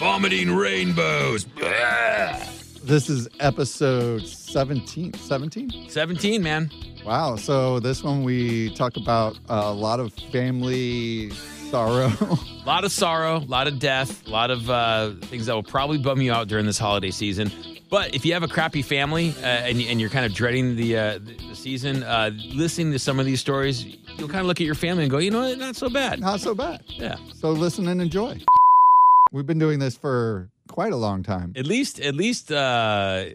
vomiting rainbows. This is episode 17. 17? 17, man. Wow. So, this one we talk about a lot of family sorrow. A lot of sorrow, a lot of death, a lot of uh, things that will probably bum you out during this holiday season. But if you have a crappy family uh, and, and you're kind of dreading the, uh, the season, uh, listening to some of these stories, you'll kind of look at your family and go, you know what, not so bad. Not so bad. Yeah. So, listen and enjoy. We've been doing this for quite a long time. At least, at least, uh,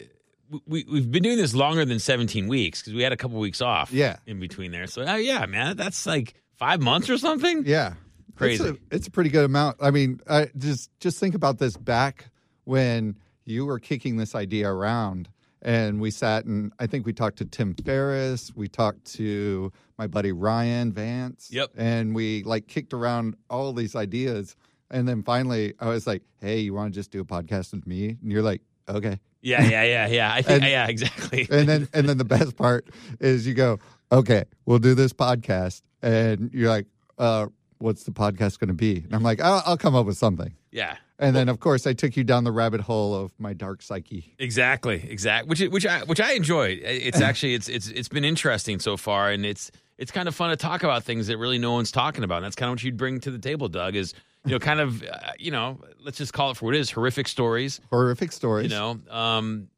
we we've been doing this longer than 17 weeks because we had a couple weeks off. Yeah. in between there. So, uh, yeah, man, that's like five months or something. Yeah. Crazy. It's a, it's a pretty good amount. I mean, I just just think about this back when you were kicking this idea around and we sat and I think we talked to Tim Ferriss, we talked to my buddy Ryan Vance. Yep. And we like kicked around all these ideas and then finally I was like, "Hey, you want to just do a podcast with me?" And you're like, "Okay." Yeah, yeah, yeah, yeah. I think, And- yeah, exactly. And then and then the best part is you go, "Okay, we'll do this podcast." And you're like, "Uh, what's the podcast going to be?" And I'm like, I'll, "I'll come up with something." yeah. And then, of course, I took you down the rabbit hole of my dark psyche. Exactly, exactly. Which which I which I enjoy. It's actually it's it's it's been interesting so far, and it's it's kind of fun to talk about things that really no one's talking about. And that's kind of what you'd bring to the table, Doug. Is you know kind of uh, you know let's just call it for what it is horrific stories. Horrific stories. You know, um,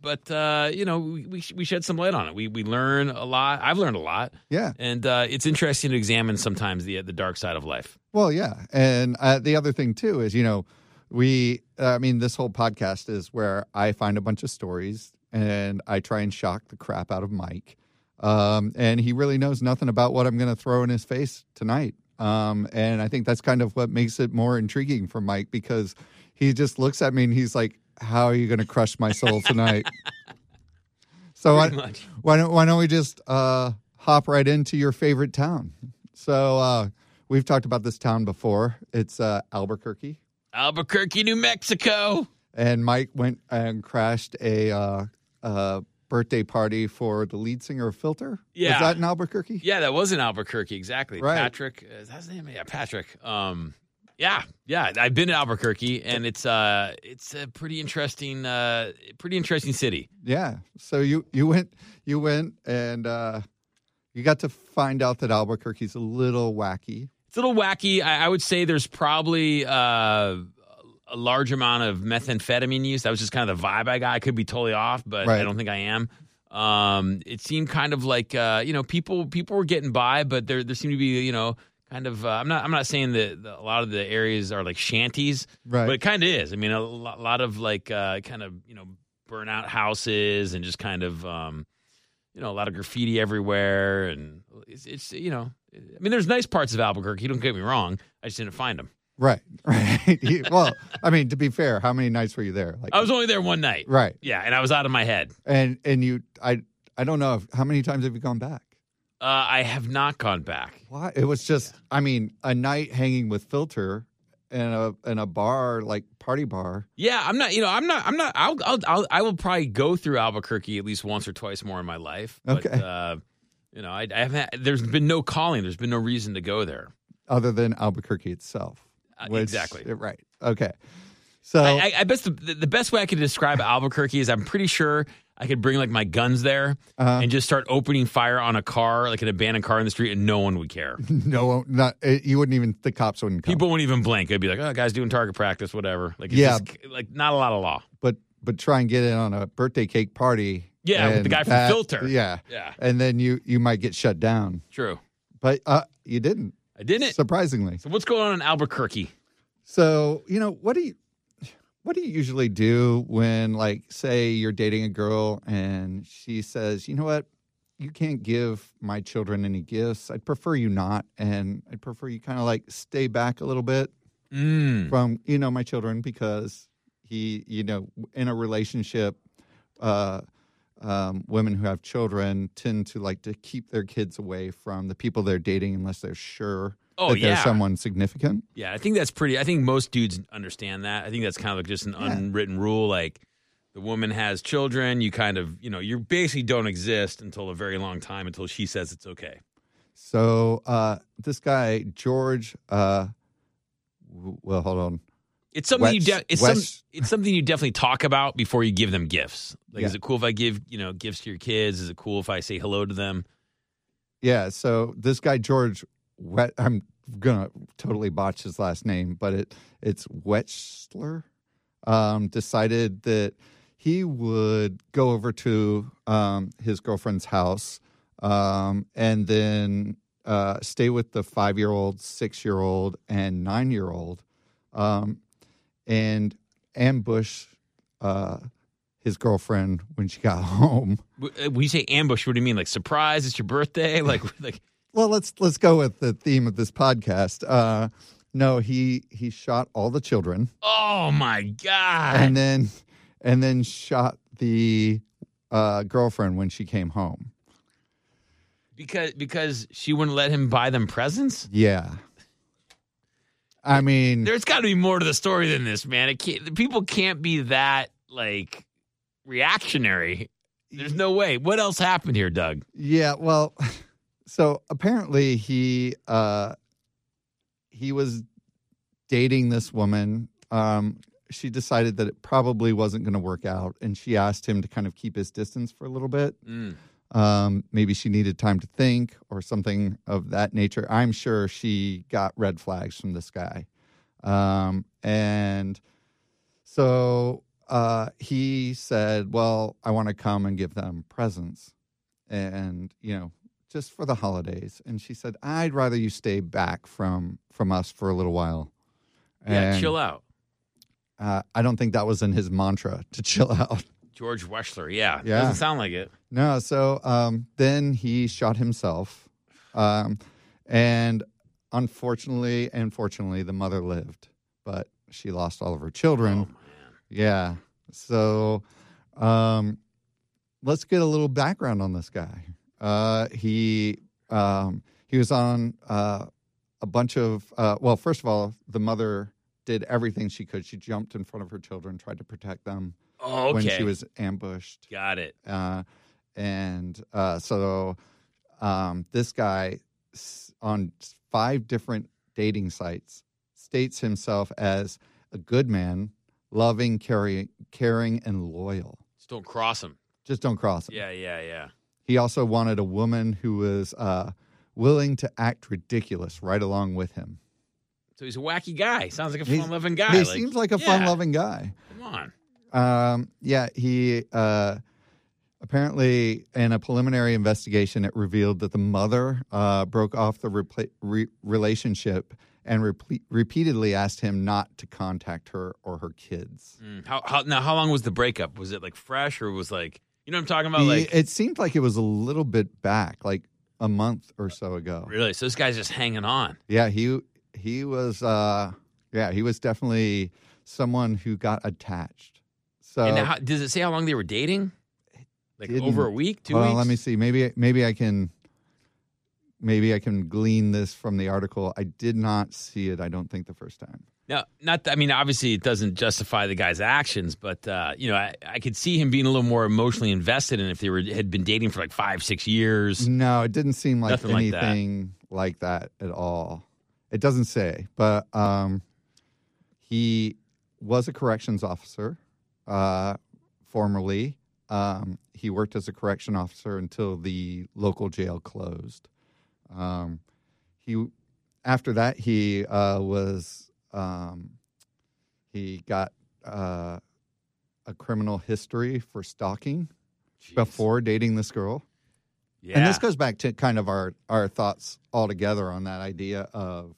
but uh, you know we we, we shed some light on it. We we learn a lot. I've learned a lot, Yeah. and uh, it's interesting to examine sometimes the the dark side of life. Well, yeah. And uh, the other thing, too, is, you know, we, I mean, this whole podcast is where I find a bunch of stories and I try and shock the crap out of Mike. Um, and he really knows nothing about what I'm going to throw in his face tonight. Um, and I think that's kind of what makes it more intriguing for Mike because he just looks at me and he's like, How are you going to crush my soul tonight? so I, why don't why don't we just uh, hop right into your favorite town? So uh, we've talked about this town before. It's uh, Albuquerque, Albuquerque, New Mexico. and Mike went and crashed a uh, uh, birthday party for the lead singer of Filter. Yeah. was that in Albuquerque? Yeah, that was in Albuquerque, exactly. Right. Patrick, is that his name? Yeah, Patrick. Um, yeah, yeah. I've been to Albuquerque, and it's uh, it's a pretty interesting, uh, pretty interesting city. Yeah. So you you went you went and uh, you got to find out that Albuquerque's a little wacky. It's a little wacky. I, I would say there's probably uh, a large amount of methamphetamine use. That was just kind of the vibe I got. I could be totally off, but I don't think I am. Um, it seemed kind of like uh, you know people people were getting by, but there there seemed to be you know kind of uh, I'm not I'm not saying that the, a lot of the areas are like shanties, Right. but it kind of is. I mean, a lo- lot of like uh, kind of you know burnout houses and just kind of um, you know a lot of graffiti everywhere, and it's, it's you know I mean there's nice parts of Albuquerque. You Don't get me wrong. I just didn't find them. Right. Right. Well, I mean, to be fair, how many nights were you there? Like I was only there one night. right. Yeah, and I was out of my head. And and you I I don't know if, how many times have you gone back? Uh, I have not gone back. Why? It was just I mean, a night hanging with filter in a in a bar like party bar. Yeah, I'm not. You know, I'm not. I'm not. I'll. I'll. I'll I will probably go through Albuquerque at least once or twice more in my life. But, Okay. Uh, you know, I, I haven't. Had, there's been no calling. There's been no reason to go there. other than Albuquerque itself. Uh, which- exactly. Right. Okay. So I, I, I bet the, the best way I could describe Albuquerque is I'm pretty sure I could bring like my guns there Uh-huh. and just start opening fire on a car, like an abandoned car in the street, and no one would care. no, not eh, you wouldn't even the cops wouldn't come. People wouldn't even blink. They'd be like, "Oh, guys doing target practice, whatever." Like, it's Yeah. just, like not a lot of law. but but try and get in on a birthday cake party. Yeah, with the guy from that- Filter. Yeah, Yeah, and then you you might get shut down. true. But uh, you didn't, I didn't. surprisingly. So what's going on in Albuquerque? So you know what do you what do you usually do when like say you're dating a girl and she says, you know what, you can't give my children any gifts. I'd prefer you not, and I'd prefer you kind of like stay back a little bit Mm. from you know my children because he you know in a relationship uh um, women who have children tend to like to keep their kids away from the people they're dating unless they're sure Oh, that yeah. there's someone significant. Yeah, I think that's pretty. I think most dudes understand that. I think that's kind of like just an Yeah. unwritten rule. Like the woman has children, you kind of, you know, you basically don't exist until a very long time until she says it's okay. So uh, this guy George, uh, w- well, hold on, It's something you de- it's West- some, it's something you definitely talk about before you give them gifts. Like, Yeah. is it cool if I give you know gifts to your kids? Is it cool if I say hello to them? Yeah, so this guy George Wet I'm gonna totally botch his last name, but it it's Wetschler um, decided that he would go over to um, his girlfriend's house um, and then uh, stay with the five year old, six year old, and nine year old um, and ambush uh, his girlfriend when she got home. Uh, When you say ambush, what do you mean? Like surprise? It's your birthday? Like like Well, let's let's go with the theme of this podcast. Uh, no, he he shot all the children oh my god! and then and then shot the uh, girlfriend when she came home. because because she wouldn't let him buy them presents. Yeah, I mean, There's got to be more to the story than this, man. It can't. People can't be that like reactionary. There's no way. What else happened here, Doug? yeah. Well, so apparently he uh, he was dating this woman. Um, she decided that it probably wasn't going to work out, and she asked him to kind of keep his distance for a little bit. Mm. Um, maybe she needed time to think or something of that nature. I'm sure she got red flags from this guy. Um, and so uh, he said, Well, I want to come and give them presents and, you know, just for the holidays. And she said, I'd rather you stay back from from us for a little while. Yeah, chill out, Uh, I don't think that was in his mantra to chill out. George Weschler. Yeah, Yeah. doesn't sound like it. No, so um, then he shot himself, um, and unfortunately and fortunately, the mother lived, but she lost all of her children. Oh, man. Yeah, so um, let's get a little background on this guy. Uh, he um, he was on uh, a bunch of uh, well, first of all, the mother did everything she could. She jumped in front of her children, tried to protect them Oh, okay. when she was ambushed. Got it. Uh, and uh, so um, this guy on five different dating sites states himself as a good man, loving, caring, caring, and loyal. Just don't cross him. Just don't cross him. Yeah, yeah, yeah. He also wanted a woman who was uh, willing to act ridiculous right along with him. So he's a wacky guy. Sounds like a fun-loving guy. he like, seems like a yeah, fun-loving guy. Come on. Um, yeah, he uh, apparently in a preliminary investigation, it revealed that the mother uh, broke off the repla- re- relationship and reple- repeatedly asked him not to contact her or her kids. Mm. How, how now? How long was the breakup? Was it like fresh or was like you know what I'm talking about? Like it seemed like it was a little bit back, like a month or so ago. really? So this guy's just hanging on. Yeah, he he was. Uh, yeah, he was definitely someone who got attached. So and how, does it say how long they were dating? Like didn't. over a week, two well, weeks? let me see. Maybe maybe I can maybe I can glean this from the article. I did not see it. I don't think the first time. No, not. I mean, obviously, it doesn't justify the guy's actions, but uh, you know, I, I could see him being a little more emotionally invested in if they were had been dating for like five, six years. No, it didn't seem like Nothing like that. anything like that. at all. It doesn't say, but um, he was a corrections officer uh, formerly. Um, he worked as a correction officer until the local jail closed. Um, he after that he uh, was um, he got uh, a criminal history for stalking Jeez. before dating this girl. yeah, And this goes back to kind of our our thoughts all together on that idea of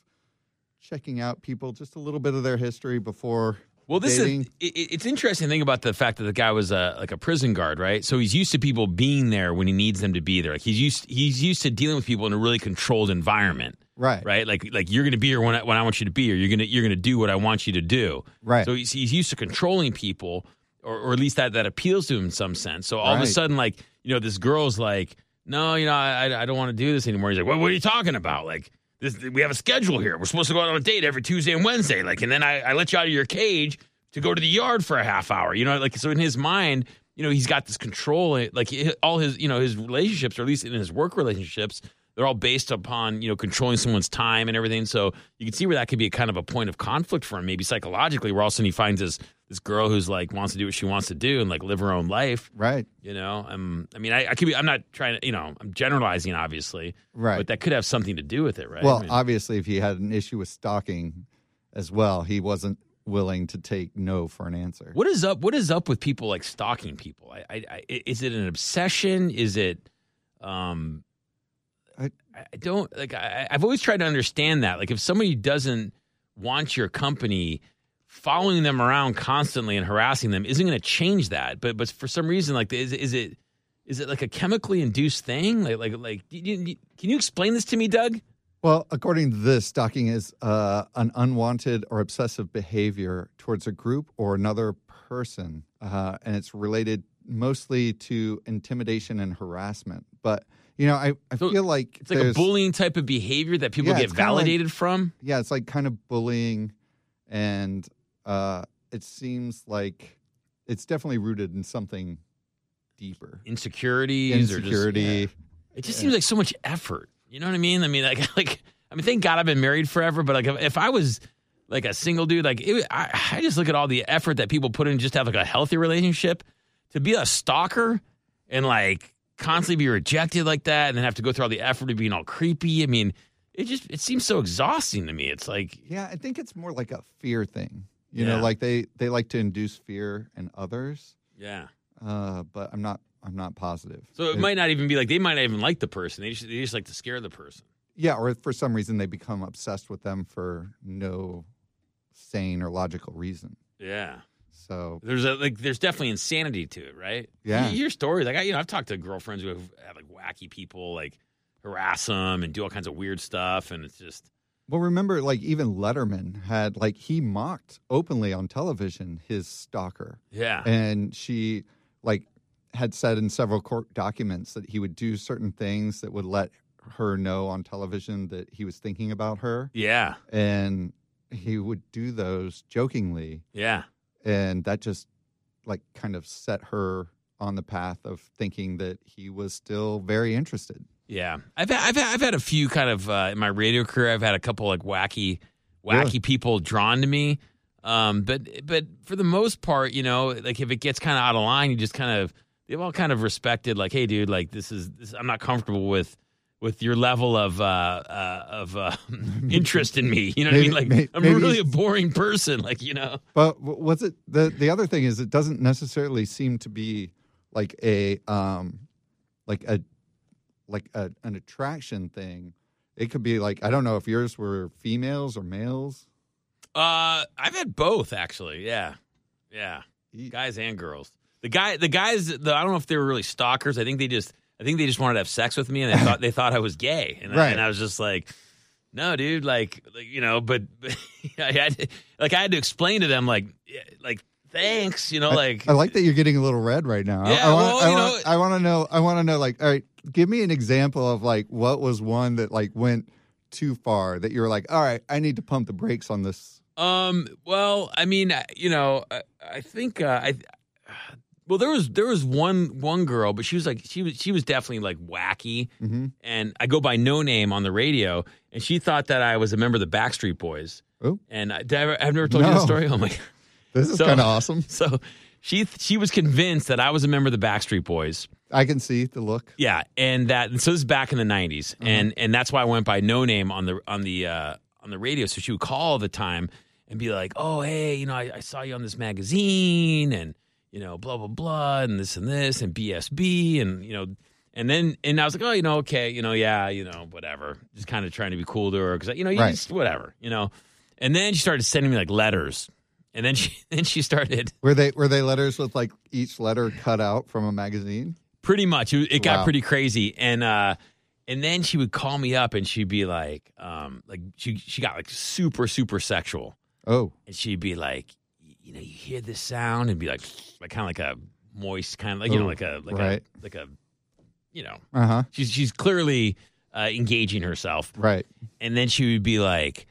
checking out people just a little bit of their history before Well, this dating. is it, it- it's interesting thing about the fact that the guy was a like a prison guard, right? So he's used to people being there when he needs them to be there. Like he's used he's used to dealing with people in a really controlled environment, right, right? Like like you're going to be here when I, when I want you to be here. You're gonna you're gonna do what I want you to do. right. So he's, he's used to controlling people, or, or at least that that appeals to him in some sense. So all of a sudden, like you know, this girl's like, no, you know, I I don't want to do this anymore. He's like, well, what are you talking about? Like. This, we have a schedule here. We're supposed to go out on a date every Tuesday and Wednesday. Like, and then I, I let you out of your cage to go to the yard for a half hour. You know, like so in his mind, you know, he's got this control. Eh, like all his, you know, his relationships, or at least in his work relationships, they're all based upon you know controlling someone's time and everything. So you can see where that could be a kind of a point of conflict for him, maybe psychologically, where all of a sudden he finds this this girl who's like wants to do what she wants to do and like live her own life. Right. You know, um, I mean, I, I could be. I'm not trying to. You know, I'm generalizing, obviously, Right. but that could have something to do with it, right? Well, I mean, obviously, if he had an issue with stalking as well, he wasn't willing to take no for an answer. What is up? What is up with people like stalking people? I, I, I is it an obsession? Is it, um, I, I- I don't like. I, I've always tried to understand that. Like, if somebody doesn't want your company, following them around constantly and harassing them isn't going to change that. But but for some reason, like, is is it is it like a chemically induced thing? Like like like, you, can you explain this to me, Doug? Well, according to this, stalking is uh, an unwanted or obsessive behavior towards a group or another person, uh, and it's related mostly to intimidation and harassment. But you know, I, I So feel like It's like a bullying type of behavior that people Yeah, get kinda like- validated from. Yeah, it's like kind of bullying, and uh, it seems like it's definitely rooted in something deeper. Insecurities or just Insecurity. It just Yeah. seems like so much effort. You know what I mean? I mean, like, like I mean, thank God I've been married forever. But like, if, if I was like a single dude, like, it, I, I just look at all the effort that people put in just to have like a healthy relationship. To be a stalker and like constantly be rejected like that, and then have to go through all the effort of being all creepy. I mean, it just it seems so exhausting to me. It's like, Yeah, I think it's more like a fear thing. You Yeah. know, like they they like to induce fear in others, yeah. uh, but I'm not I'm not positive. So it might not even be like they might not even like the person. They just they just like to scare the person. Yeah, or for some reason they become obsessed with them for no sane or logical reason. Yeah. So There's a like there's definitely insanity to it, right? Yeah. You hear stories like I you know I've talked to girlfriends who have had like wacky people like harass them and do all kinds of weird stuff, and it's just Well, remember, like even Letterman had like he mocked openly on television his stalker, yeah, and she like had said in several court documents that he would do certain things that would let her know on television that he was thinking about her, yeah, and he would do those jokingly, yeah, and that just like kind of set her on the path of thinking that he was still very interested. Yeah. I've had, I've I've had a few kind of uh, in my radio career. I've had a couple like wacky wacky Really? people drawn to me. Um, but but for the most part, you know, like if it gets kind of out of line, you just kind of they've all kind of respected. Like, hey, dude, like this is this, I'm not comfortable with with your level of uh, uh of uh, interest in me. You know what I mean? Like may- I'm maybe really a boring person. Like you know, But was it the the other thing is it doesn't necessarily seem to be like a um like a like a, an attraction thing. It could be like I don't know if yours were females or males. uh, I've had both actually. Yeah, yeah. Ye- guys and girls. The guy, the guys, the, I don't know if they were really stalkers. I think they just, I think they just wanted to have sex with me, and they thought they thought I was gay, and, I, Right. and I was just like, no, dude, like, like you know, but, but I had, to, like, I had to explain to them, like, like, thanks, you know, like, I like that you're getting a little red right now. I- Yeah, I, want, well, I, you want, know- I want to know. I want to know. Like, all right, give me an example of like what was one that like went too far that you were like, all right, I need to pump the brakes on this. Um. Well, I mean, you know, I, I think uh, I. Well, there was there was one one girl, but she was like she was she was definitely like wacky, hmm and I go by no name on the radio, and she thought that I was a member of the Backstreet Boys. Oh. And I, i've never told you the story. Oh my! God. This is So- kind of awesome. So she she was convinced that I was a member of the Backstreet Boys. I can see the look. Yeah, and that and so this is back in the 90s, and and that's why I went by no name on the on the uh, on the radio. So she would call all the time and be like, "Oh, hey, you know, I, I saw you on this magazine, and you know, blah blah blah, and this and this, and BSB, and you know." And then, and I was like, oh, you know, okay, you know, yeah, you know, whatever. Just kind of trying to be cool to her because, you know, you Right. just whatever, you know. And then she started sending me like letters, and then she then she started Were they were they letters with like each letter cut out from a magazine? Pretty much. It, it got Wow. pretty crazy. And uh and then she would call me up and she'd be like, um, like she she got like super, super sexual. Oh, And she'd be like, you know, you hear this sound and be like like kind of like a moist kind of like, you know, like a like right. a like a you know, uh huh. she's she's clearly uh engaging herself. Right. And then she would be like,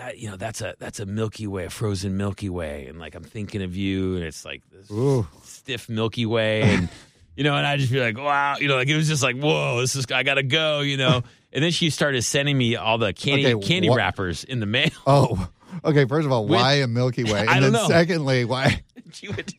that you know, that's a that's a Milky Way, a frozen Milky Way, and like I'm thinking of you, and it's like this Ooh. stiff Milky Way, and you know, and I just be like, wow, you know, like it was just like, whoa, this is I gotta go, you know. and then she started sending me all the candy Okay, candy what- wrappers in the mail. Oh, okay. First of all, With- why a Milky Way? And I don't then know. secondly, why? she would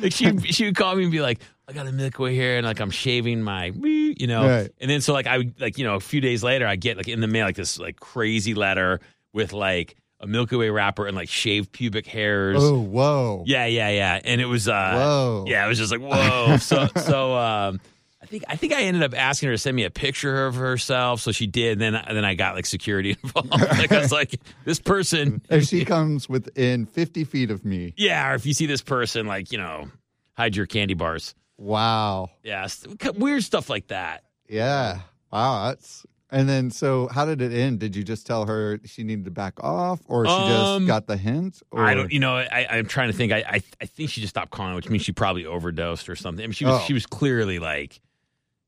like she she would call me and be like, I got a Milky Way here, and like I'm shaving my, you know, Right. and then so like I would like you know a few days later I get like in the mail like this like crazy letter with like a Milky Way wrapper and like shaved pubic hairs. Oh, whoa. Yeah, yeah, yeah, and it was uh, Whoa. yeah, it was just like whoa. so so um. I think I think I ended up asking her to send me a picture of herself, so she did. And then then I got like security involved. like I was like, this person, If she comes within 50 feet of me, yeah. Or if you see this person, like you know, hide your candy bars. wow. Yeah, weird stuff like that. Yeah. Wow. That's. And then, so how did it end? Did you just tell her she needed to back off, or she Um, just got the hint? Or? I don't, you know, I, I'm trying to think. I, I, I think she just stopped calling, which means she probably overdosed or something. I mean, she was, Oh. she was clearly like,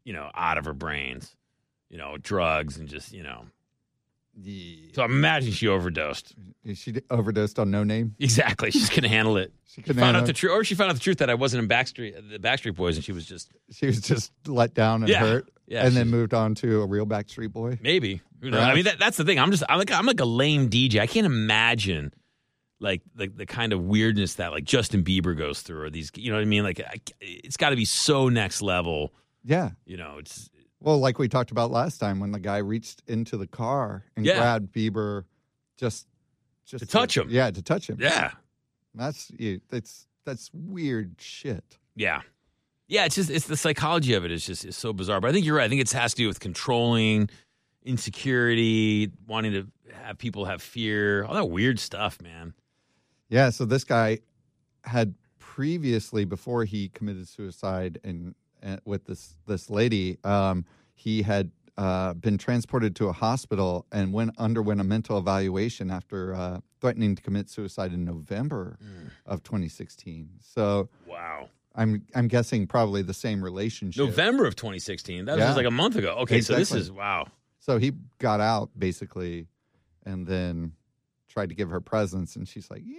you know, out of her brains, you know, drugs and just, you know. Yeah. So I'm imagining she overdosed. She d- overdosed on no name. Exactly, she's gonna handle it. She couldn't. Found out handle the it. truth, or she found out the truth that I wasn't in Backstreet, the Backstreet Boys, and she was just She was just let down and Yeah. hurt, yeah, and then moved on to a real Backstreet Boy. maybe. Who knows? I mean, that, that's the thing. I'm just, I'm like, I'm like a lame DJ. I can't imagine like the the kind of weirdness that like Justin Bieber goes through, or these, you know what I mean? Like, I, it's got to be so next level. Yeah. You know, it's Well, like we talked about last time, when the guy reached into the car and Yeah. grabbed Bieber, just just To touch him. Yeah, to touch him. yeah, That's you. That's that's weird shit. yeah, yeah. It's just it's the psychology of it is just is so bizarre. But I think you're right. I think it has to do with controlling insecurity, wanting to have people have fear, all that weird stuff, man. Yeah. So this guy had previously, before he committed suicide, and, and with this this lady, um, he had uh, been transported to a hospital and went underwent a mental evaluation after uh, threatening to commit suicide in November of 2016. So Wow. I'm I'm guessing probably the same relationship. November of 2016. That was Yeah. just like a month ago. Okay, so this is wow. So he got out basically, and then tried to give her presents, and she's like, "Yeah,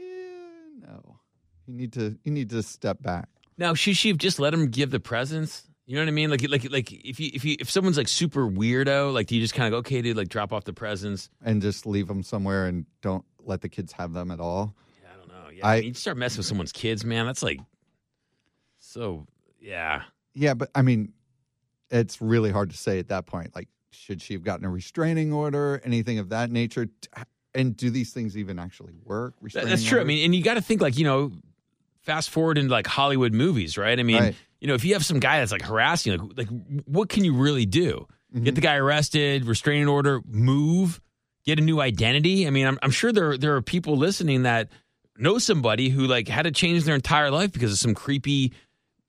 no, you need to you need to step back." Now, should she have just let him give the presents? You know what I mean? Like, like, like if you if you if someone's like super weirdo, like, do you just kind of go, okay, dude, like, drop off the presents? and just leave them somewhere and don't let the kids have them at all. Yeah, I don't know. Yeah, I- I, mean, you start messing with someone's kids, man. That's like so. Yeah, Yeah, but I mean, it's really hard to say at that point. Like, should she have gotten a restraining order, anything of that nature? And do these things even actually work? Restraining that's true. I mean, and you got to think like you know, fast forward into like Hollywood movies, right? I mean, Right. you know, if you have some guy that's like harassing, you, like, like what can you really do? Mm-hmm. Get the guy arrested, restraining order, move, get a new identity. I mean, I'm, I'm sure there there are people listening that know somebody who like had to change their entire life because of some creepy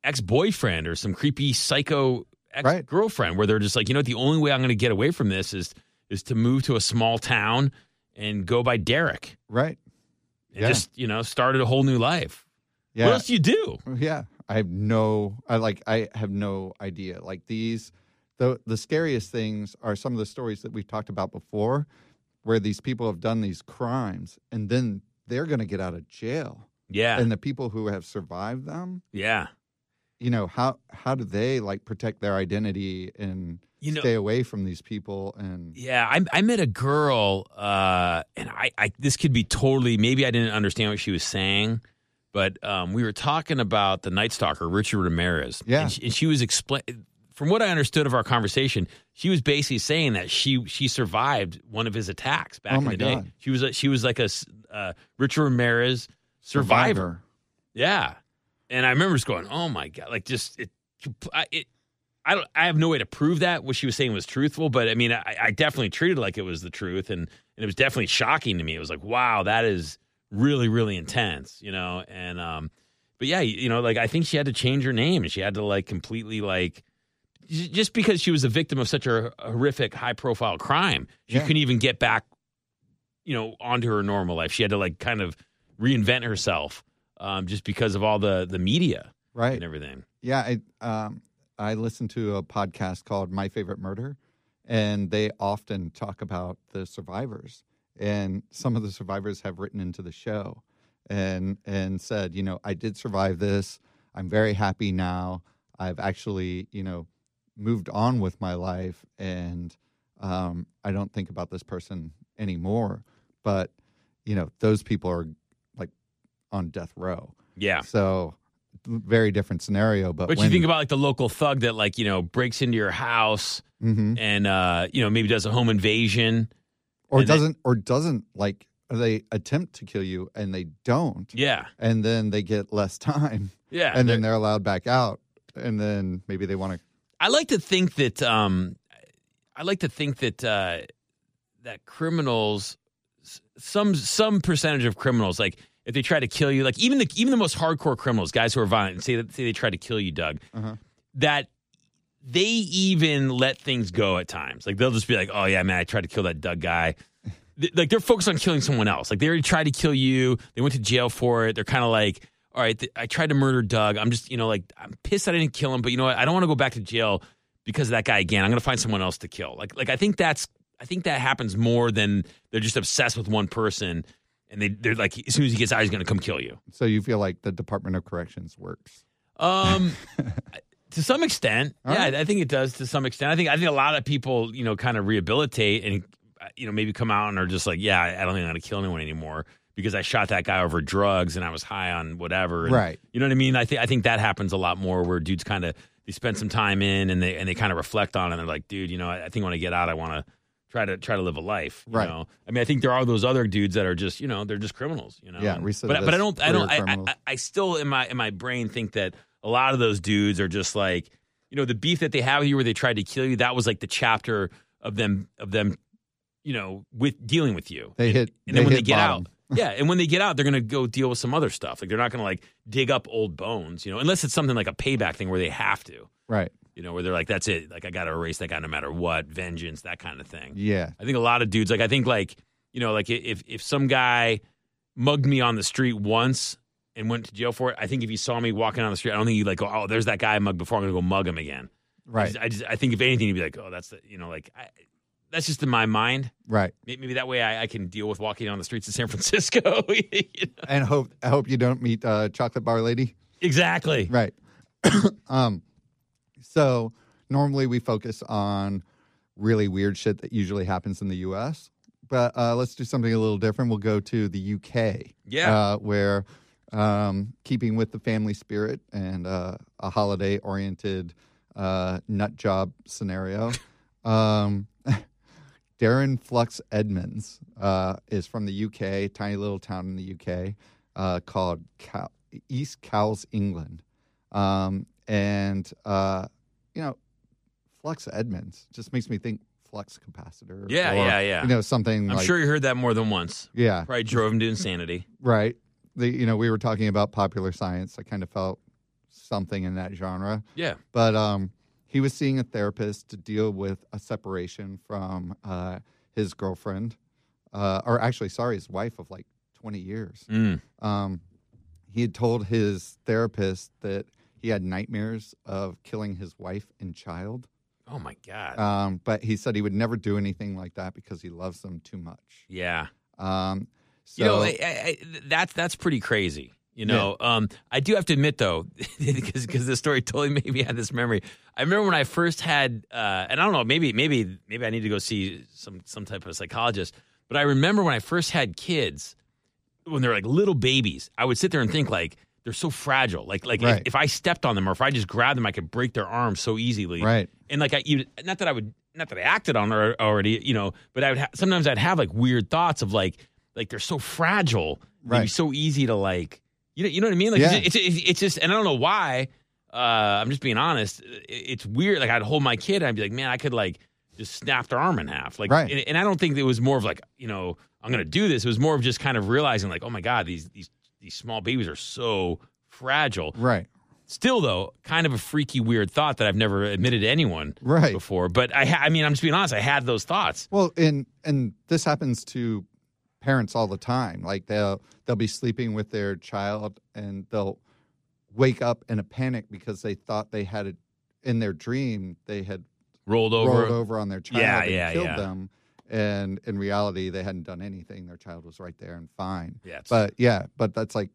ex boyfriend or some creepy psycho ex girlfriend, where they're just like, you know, what, the only way I'm going to get away from this is is to move to a small town and go by Derek right? and Yeah. just you know started a whole new life. Yeah. What else do you do? Yeah, I have no. I like. I have no idea. Like these, the the scariest things are some of the stories that we've talked about before, where these people have done these crimes and then they're going to get out of jail, Yeah, and the people who have survived them, yeah. You know how how do they like protect their identity and You know- stay away from these people and Yeah, I, I met a girl, uh, and I, I this could be totally maybe I didn't understand what she was saying, but um, we were talking about the Night Stalker, Richard Ramirez. Yeah. and she, and she was explain. From what I understood of our conversation, she was basically saying that she she survived one of his attacks back Oh in the day. God. She was a, she was like a uh, Richard Ramirez survivor. survivor. Yeah, and I remember just going, "Oh my god!" Like just it, I- it. I don't. I have no way to prove that what she was saying was truthful, but I mean, I, I definitely treated it like it was the truth, and and it was definitely shocking to me. It was like, wow, that is really really intense, you know. And um, but yeah, you know, like I think she had to change her name, and she had to like completely like just because she was a victim of such a horrific high profile crime, she Yeah. couldn't even get back, you know, onto her normal life. She had to like kind of reinvent herself um, just because of all the the media right and everything. Yeah, I um I listen to a podcast called My Favorite Murder, and they often talk about the survivors. And some of the survivors have written into the show and and said, you know, I did survive this. I'm very happy now. I've actually, you know, moved on with my life and um, I don't think about this person anymore. But, you know, those people are on death row. Yeah. So very different scenario. But, But when, you think about like the local thug that like, you know, breaks into your house Mhm. and uh, you know, maybe does a home invasion. or doesn't or doesn't like they attempt to kill you and they don't. Yeah. And then they get less time Yeah. and then They're- they're allowed back out. And then maybe they want to I like to think that um I like to think that uh that criminals some some percentage of criminals like if they try to kill you like even the even the most hardcore criminals guys who are violent say that say they try to kill you Doug Uh-huh. that they even let things go at times. Like they'll just be like oh yeah man I tried to kill that Doug guy. Like they're focused on killing someone else. Like they already tried to kill you. They went to jail for it. They're kind of like all right th- I tried to murder Doug. I'm just you know like I'm pissed I didn't kill him but you know what? I don't want to go back to jail because of that guy again. I'm going to find someone else to kill. Like like I think that's I think that happens more than they're just obsessed with one person and they they're like as soon as he gets out he's going to come kill you. so you feel like the Department of Corrections works. Um to some extent. All yeah, right. I think it does to some extent. I think I think a lot of people, you know, kind of rehabilitate and uh, you know, maybe come out and are just like, yeah, I don't think I'm going to kill anyone anymore because I shot that guy over drugs and I was high on whatever. And, Right. You know what I mean? I think I think that happens a lot more where dudes kind of they spend some time in and they and they kind of reflect on it and they're like, dude, you know, I, I think when I get out, I want to try to try to live a life. You Right. know? I mean, I think there are those other dudes that are just, you know, they're just criminals. You know. Yeah, And- recidivist but but I don't I don't I, I. I still in my in my brain think that a lot of those dudes are just like, you know, the beef that they have with you where they tried to kill you. That was like the chapter of them of them, you know, with dealing with you. They hit And then they when they get bottom. out, yeah, and when they get out, they're gonna go deal with some other stuff. Like they're not gonna like dig up old bones, you know, unless it's something like a payback thing where they have to, Right. You know, where they're like, that's it, like I gotta erase that guy no matter what, vengeance, that kind of thing. Yeah. I think a lot of dudes, like I think like you know, like if if some guy mugged me on the street once and went to jail for it, I think if he saw me walking on the street, I don't think he'd like go, oh, there's that guy I mugged before, I'm gonna go mug him again. I Right. just, I, just, I think if anything, he'd be like, oh, that's the, you know, like I, that's just in my mind. Right. Maybe that way I, I can deal with walking down the streets of San Francisco. You know? And hope I hope you don't meet uh, chocolate bar lady. Exactly. Right. um, so normally we focus on really weird shit that usually happens in the U.S. But uh, let's do something a little different. We'll go to the U.K. Yeah. uh, where um, keeping with the family spirit and uh, a holiday-oriented uh, nut job scenario. Um, Darren Flux Edmonds uh, is from the UK, tiny little town in the UK uh, called Cow- East Cowes, England. Um, and, uh, you know, Flux Edmonds just makes me think flux capacitor. Yeah, or, yeah, yeah. You know, something I'm like, sure you heard that more than once. yeah, Probably drove him to insanity. right. The, you know, we were talking about popular science. I kind of felt something in that genre. Yeah. But um, he was seeing a therapist to deal with a separation from uh, his girlfriend, uh, or actually, sorry, his wife of like 20 years. Mm. Um, he had told his therapist that he had nightmares of killing his wife and child. Oh my God. Um, but he said he would never do anything like that because he loves them too much. yeah. Um, so, you know, I, I, that's that's pretty crazy. You know, um, I do have to admit though, because because the story totally made me have this memory. I remember when I first had, uh, and I don't know, maybe maybe maybe I need to go see some some type of psychologist. But I remember when I first had kids, when they're like little babies, I would sit there and think like they're so fragile. Like like Right. if, if I stepped on them or if I just grabbed them, I could break their arms so easily. right. And like I, you, not that I would, not that I acted on her already, you know, but I would ha- sometimes I'd have like weird thoughts of like, like they're so fragile, Right. so easy to like, you know, you know what I mean? Like Yeah. it's, it's, it's just, and I don't know why. Uh, I'm just being honest. It's weird. Like I'd hold my kid, and I'd be like, man, I could like just snap their arm in half. Like, Right. and, and I don't think it was more of like, you know, I'm gonna do this. It was more of just kind of realizing like, oh my god, these these these small babies are so fragile. Right. Still, though, kind of a freaky, weird thought that I've never admitted to anyone Right. before. But I, ha- I mean, I'm just being honest. I had those thoughts. Well, and and this happens to parents all the time. Like they'll they'll be sleeping with their child and they'll wake up in a panic because they thought they had it in their dream they had Rolled over. rolled over on their child Yeah, and yeah, killed yeah. them. And in reality, they hadn't done anything. Their child was right there and fine. Yeah, But yeah, but that's like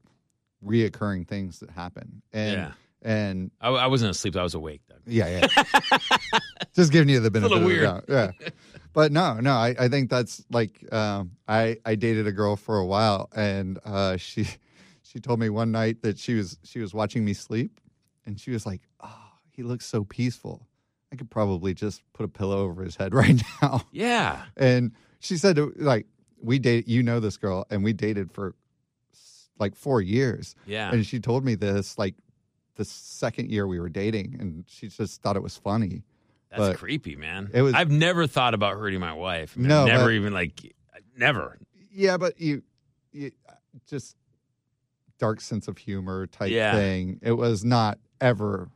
reoccurring things that happen. And yeah, and I, I wasn't asleep. I was awake. Doug. yeah, yeah. Just giving you the benefit little of the weird. doubt. Yeah. But no, no, I, I think that's like um, I I dated a girl for a while, and uh, she she told me one night that she was she was watching me sleep, and she was like, "Oh, he looks so peaceful. I could probably just put a pillow over his head right now." Yeah. And she said, like, we date, you know this girl, and we dated for like four years. Yeah. And she told me this like the second year we were dating, and she just thought it was funny. That's but creepy, man. it was- I've never thought about hurting my wife. I mean, No, never but- even like never. Yeah, but you, you just dark sense of humor type Yeah. thing. It was not ever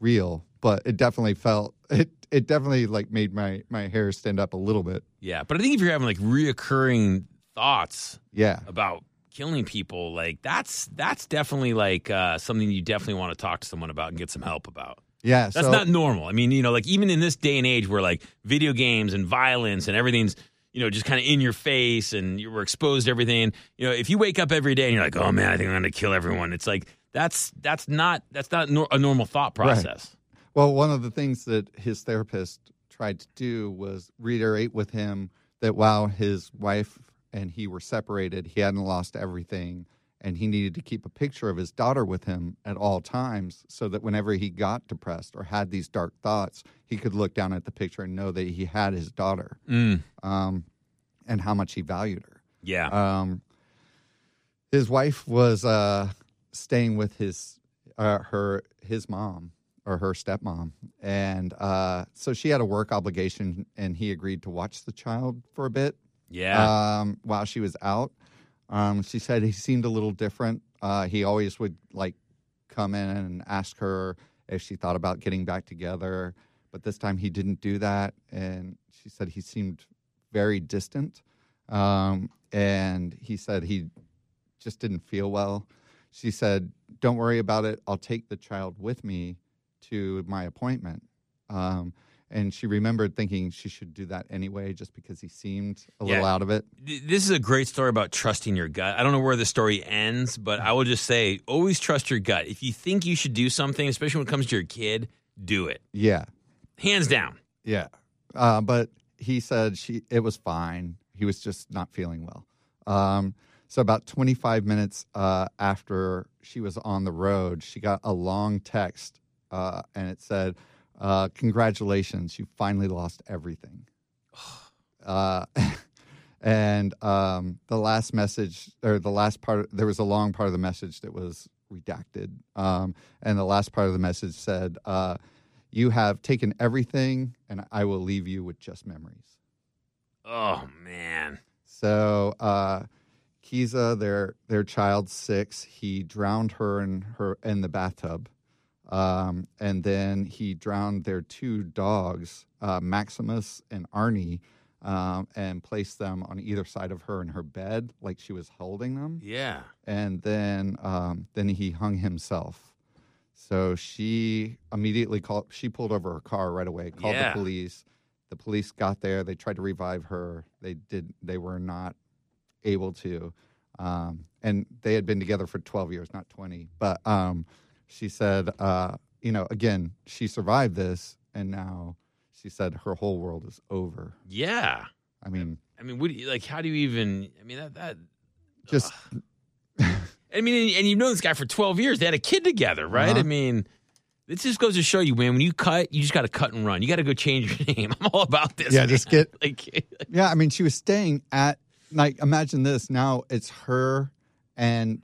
real, but it definitely felt it. It definitely like made my my hair stand up a little bit. Yeah, but I think if you're having like reoccurring thoughts Yeah, about killing people, like that's that's definitely like uh, something you definitely want to talk to someone about and get some help about. yeah. That's so, not normal. I mean, you know, like even in this day and age where like video games and violence and everything's, you know, just kind of in your face and you were exposed to everything. You know, if you wake up every day and you're like, oh man, I think I'm going to kill everyone, it's like that's that's not that's not nor- a normal thought process. Well, one of the things that his therapist tried to do was reiterate with him that while his wife and he were separated, he hadn't lost everything. And he needed to keep a picture of his daughter with him at all times so that whenever he got depressed or had these dark thoughts, he could look down at the picture and know that he had his daughter Mm, um, and how much he valued her. yeah. Um, his wife was uh, staying with his uh, her his mom or her stepmom, and uh, so she had a work obligation, and he agreed to watch the child for a bit yeah. um, while she was out. Um, she said he seemed a little different. Uh, he always would like come in and ask her if she thought about getting back together, but this time he didn't do that. And she said he seemed very distant. Um, and he said he just didn't feel well. She said, "Don't worry about it. I'll take the child with me to my appointment." Um, and she remembered thinking she should do that anyway, just because he seemed a little out of it. This is a great story about trusting your gut. I don't know where the story ends, but I will just say always trust your gut. If you think you should do something, especially when it comes to your kid, do it. Yeah, Hands down. yeah. Uh, but he said she it was fine. He was just not feeling well. Um, so about 25 minutes uh, after she was on the road, she got a long text, uh, and it said, uh, "Congratulations, you finally lost everything." Uh, and um, the last message, or the last part, there was a long part of the message that was redacted, um, and the last part of the message said, uh, "You have taken everything, and I will leave you with just memories." Oh man. So uh, Kiza, their their child six, he drowned her in her in the bathtub, um, and then he drowned their two dogs, uh, Maximus and Arnie, um, and placed them on either side of her in her bed, like she was holding them, Yeah. and then um, then he hung himself. So she immediately called. She pulled over her car right away, called Yeah. the police. The police got there. They tried to revive her. They did. They were not able to. Um, and they had been together for 12 years, not 20. But um, she said, uh, you know, again, she survived this, and now she said her whole world is over. Yeah. I mean, I mean, what do you, like? How do you even? I mean, that that. just I mean, and, and you've known this guy for twelve years. They had a kid together, right? Uh-huh. I mean, this just goes to show you, man. When you cut, you just got to cut and run. You got to go change your name. I'm all about this. Yeah, just get- like. Yeah, I mean, she was staying at like imagine this. Now it's her, and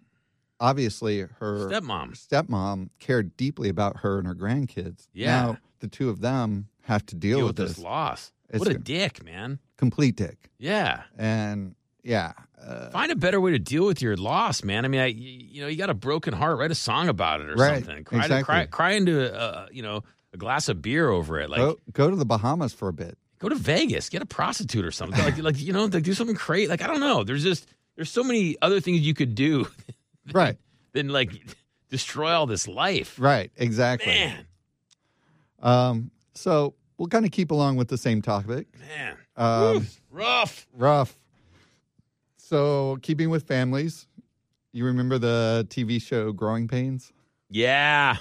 obviously her Stepmom. stepmom cared deeply about her and her grandkids. Yeah. Now the two of them have to deal, Deal with with this. this loss. It's what a dick, man. Complete dick. Yeah. And yeah, uh, Find a better way to deal with your loss, man. I mean, I, you know, you got a broken heart. Write a song about it or Right, something. Cry, to, exactly. cry, cry into, a, you know, a glass of beer over it. Like, go go to the Bahamas for a bit. go to Vegas, get a prostitute or something. Like, like you know, like do something crazy. Like I don't know. There's just there's so many other things you could do Right. than like destroy all this life. Right. Exactly. Man, Um. So we'll kind of keep along with the same topic. man, Um. Oof, rough. rough. So keeping with families, you remember the TV show Growing Pains? Yeah,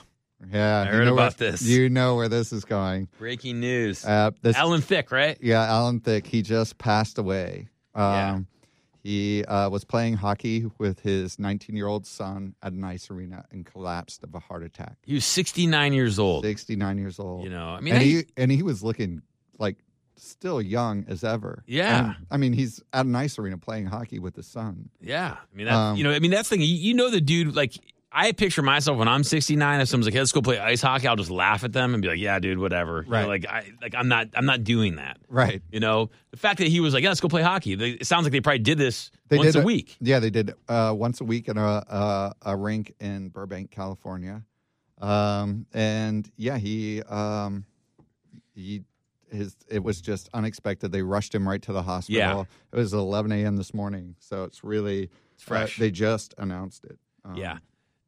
Yeah, I you heard know about where, this. You know where this is going. Breaking news. Uh, this, Alan Thicke, right? yeah, Alan Thicke. He just passed away. Um, Yeah. He uh, was playing hockey with his 19 year old son at an ice arena and collapsed of a heart attack. He was 69 years old. 69 years old. You know, I mean, and I- he and he was looking like still young as ever. Yeah. And, I mean, he's at an ice arena playing hockey with his son. Yeah, I mean, that, Um, you know, I mean, that's the thing. You, you know, the dude. Like, I picture myself when I'm 69. If someone's like, hey, "Let's go play ice hockey," I'll just laugh at them and be like, "Yeah, dude, whatever." You know, Right. like, I like, I'm not, I'm not doing that. Right. You know, the fact that he was like, "Yeah, let's go play hockey." They, it sounds like they probably did this They once did a week. Yeah, they did uh, once a week in a, a a rink in Burbank, California. Um, and yeah, he um, he his it was just unexpected. They rushed him right to the hospital. Yeah. It was 11 a.m. this morning, so it's really fresh. Uh, they just announced it. Um, Yeah.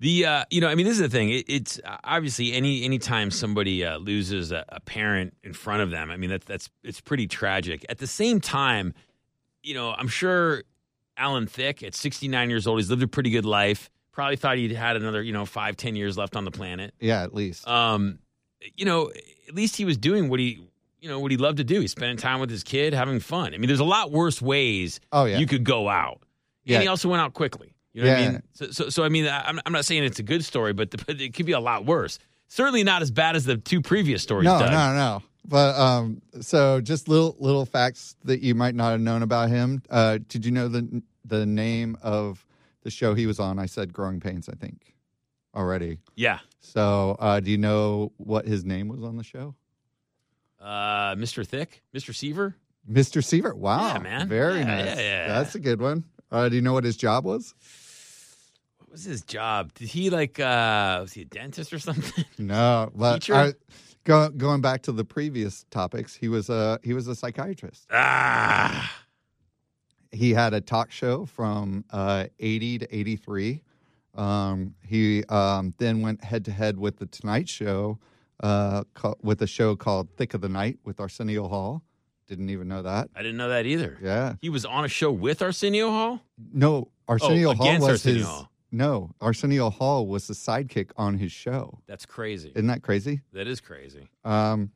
The uh, you know, I mean, this is the thing. It, it's uh, obviously any anytime somebody uh, loses a, a parent in front of them. I mean, that's that's it's pretty tragic. At the same time, you know, I'm sure Alan Thicke at 69 years old, he's lived a pretty good life. Probably thought he'd had another you know five ten years left on the planet. yeah, at least. Um, you know, at least he was doing what he you know what he loved to do. He's spending time with his kid, having fun. I mean, there's a lot worse ways oh yeah, you could go out. Yeah. And he also went out quickly. You know what I Yeah. mean? So, so, so I mean, I'm, I'm not saying it's a good story, but, the, but it could be a lot worse. Certainly not as bad as the two previous stories. no, Doug. no, no. But um, so just little little facts that you might not have known about him. Uh, did you know the the name of the show he was on? I said Growing Pains. I think already. Yeah. So, uh, do you know what his name was on the show? Uh, Mr. Thicke, Mr. Seaver. Mr. Seaver. Wow, Yeah, man. very Yeah, nice. yeah, yeah. That's a good one. Uh, do you know what his job was? What was his job? Did he like? uh Was he a dentist or something? No, but Teacher? I, go, going back to the previous topics, he was a he was a psychiatrist. ah. He had a talk show from uh, 80 to 83. Um, he um, then went head to head with the Tonight Show uh, ca- with a show called Thicke of the Night with Arsenio Hall. Didn't even know that. I didn't know that either. Yeah. He was on a show with Arsenio Hall. No, Arsenio Hall Oh, against was Arsenio his. Hall. No, Arsenio Hall was the sidekick on his show. That's crazy. Isn't that crazy? that is crazy. Um,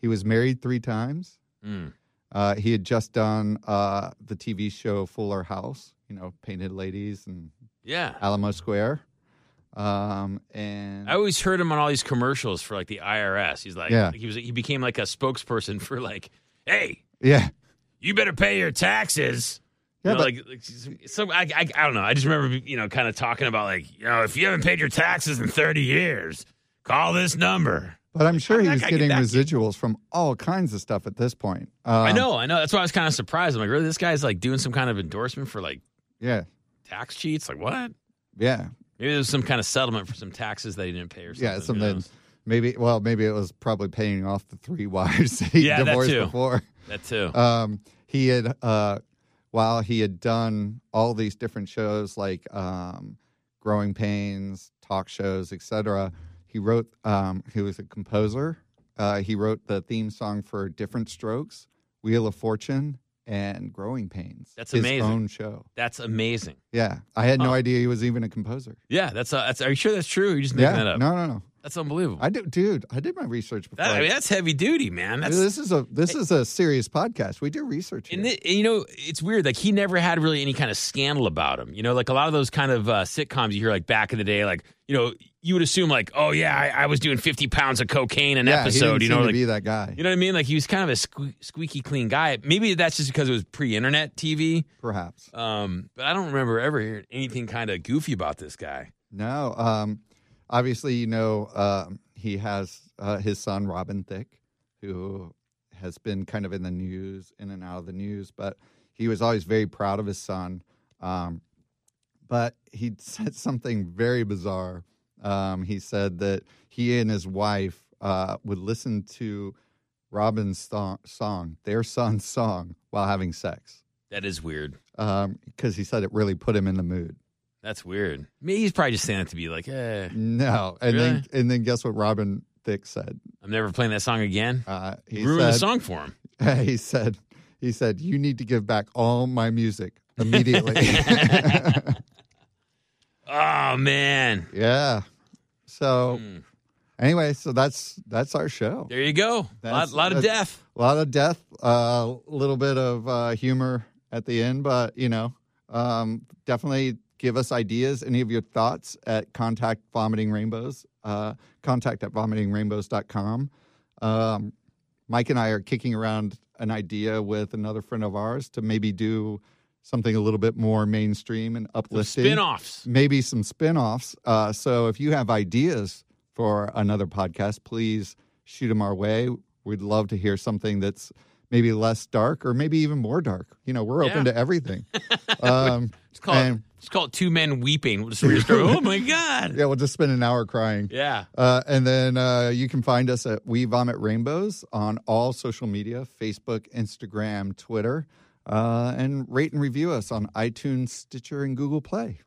he was married three times. Mm. Uh, he had just done uh, the TV show Fuller House, you know, Painted Ladies and Yeah. Alamo Square. Um, and I always heard him on all these commercials for like the IRS. He's like, Yeah. he was he became like a spokesperson for like, hey, yeah, you better pay your taxes. Yeah, you know, but- like, like so I, I I don't know. I just remember you know kind of talking about like you know if you haven't paid your taxes in thirty years, call this number. but I'm sure he How was did get getting residuals from all kinds of stuff at this point. Um, I know, I know. That's why I was kind of surprised. I'm like, really, this guy's like doing some kind of endorsement for like Yeah, tax cheats? Like what? yeah, Maybe there's some kind of settlement for some taxes that he didn't pay or something. yeah. Something. Maybe. Well, maybe it was probably paying off the three wives that he Yeah, divorced too. before. That too. um, he had uh, while he had done all these different shows like um, growing pains talk shows etc he wrote um, he was a composer uh, he wrote the theme song for Diff'rent Strokes wheel of fortune and growing pains That's his amazing. own show That's amazing. yeah i had no Huh. idea he was even a composer Yeah, that's uh, that's. Are you sure that's true? Or are you just making yeah that up? no no no That's unbelievable. i do dude i did my research before That, I mean, that's heavy duty, man. That's this is a this is a serious podcast we do research and, thi- and, you know it's weird. Like he never had really any kind of scandal about him. You know, like a lot of those kind of uh, sitcoms you hear like back in the day. Like you know, you would assume like, oh yeah, I, I was doing fifty pounds of cocaine an yeah, episode. You know, to like be that guy you know what I mean? Like he was kind of a sque- squeaky clean guy. Maybe that's just because it was pre-internet TV. perhaps Um, but I don't remember ever hearing anything kind of goofy about this guy. No. Um, obviously, you know, um, he has uh, his son, Robin Thicke, who has been kind of in the news, in and out of the news, but he was always very proud of his son. Um, but he said something very bizarre. Um, he said that he and his wife uh, would listen to Robin's sto- song, their son's song, while having sex. That is weird. Because he said it really put him in the mood. That's weird. Maybe he's probably just saying it to be like, eh, No, and then and then guess what Robin Thicke said? I'm never playing that song again. Uh, he Ruin the said, song for him. He said, he said, you need to give back all my music immediately. Oh man. yeah. So Mm. anyway, so that's that's our show. There you go. A lot, That's- lot of that's- death. A lot of death, a uh, little bit of uh, humor at the end, but you know, um, definitely give us ideas. Any of your thoughts at contact vomiting rainbows, uh, contact at vomitingrainbows.com. Um, Mike and I are kicking around an idea with another friend of ours to maybe do something a little bit more mainstream and uplifting Spin offs. maybe some spin-offs uh, so if you have ideas for another podcast please shoot them our way we'd love to hear something that's maybe less dark or maybe even more dark you know we're open to everything um, Just call, it, and just call it two men weeping. We'll just restart. oh my God. yeah we'll just spend an hour crying Yeah. uh, and then uh, you can find us at We Vomit Rainbows on all social media Facebook, Instagram, Twitter, uh, and rate and review us on iTunes, Stitcher, and Google Play.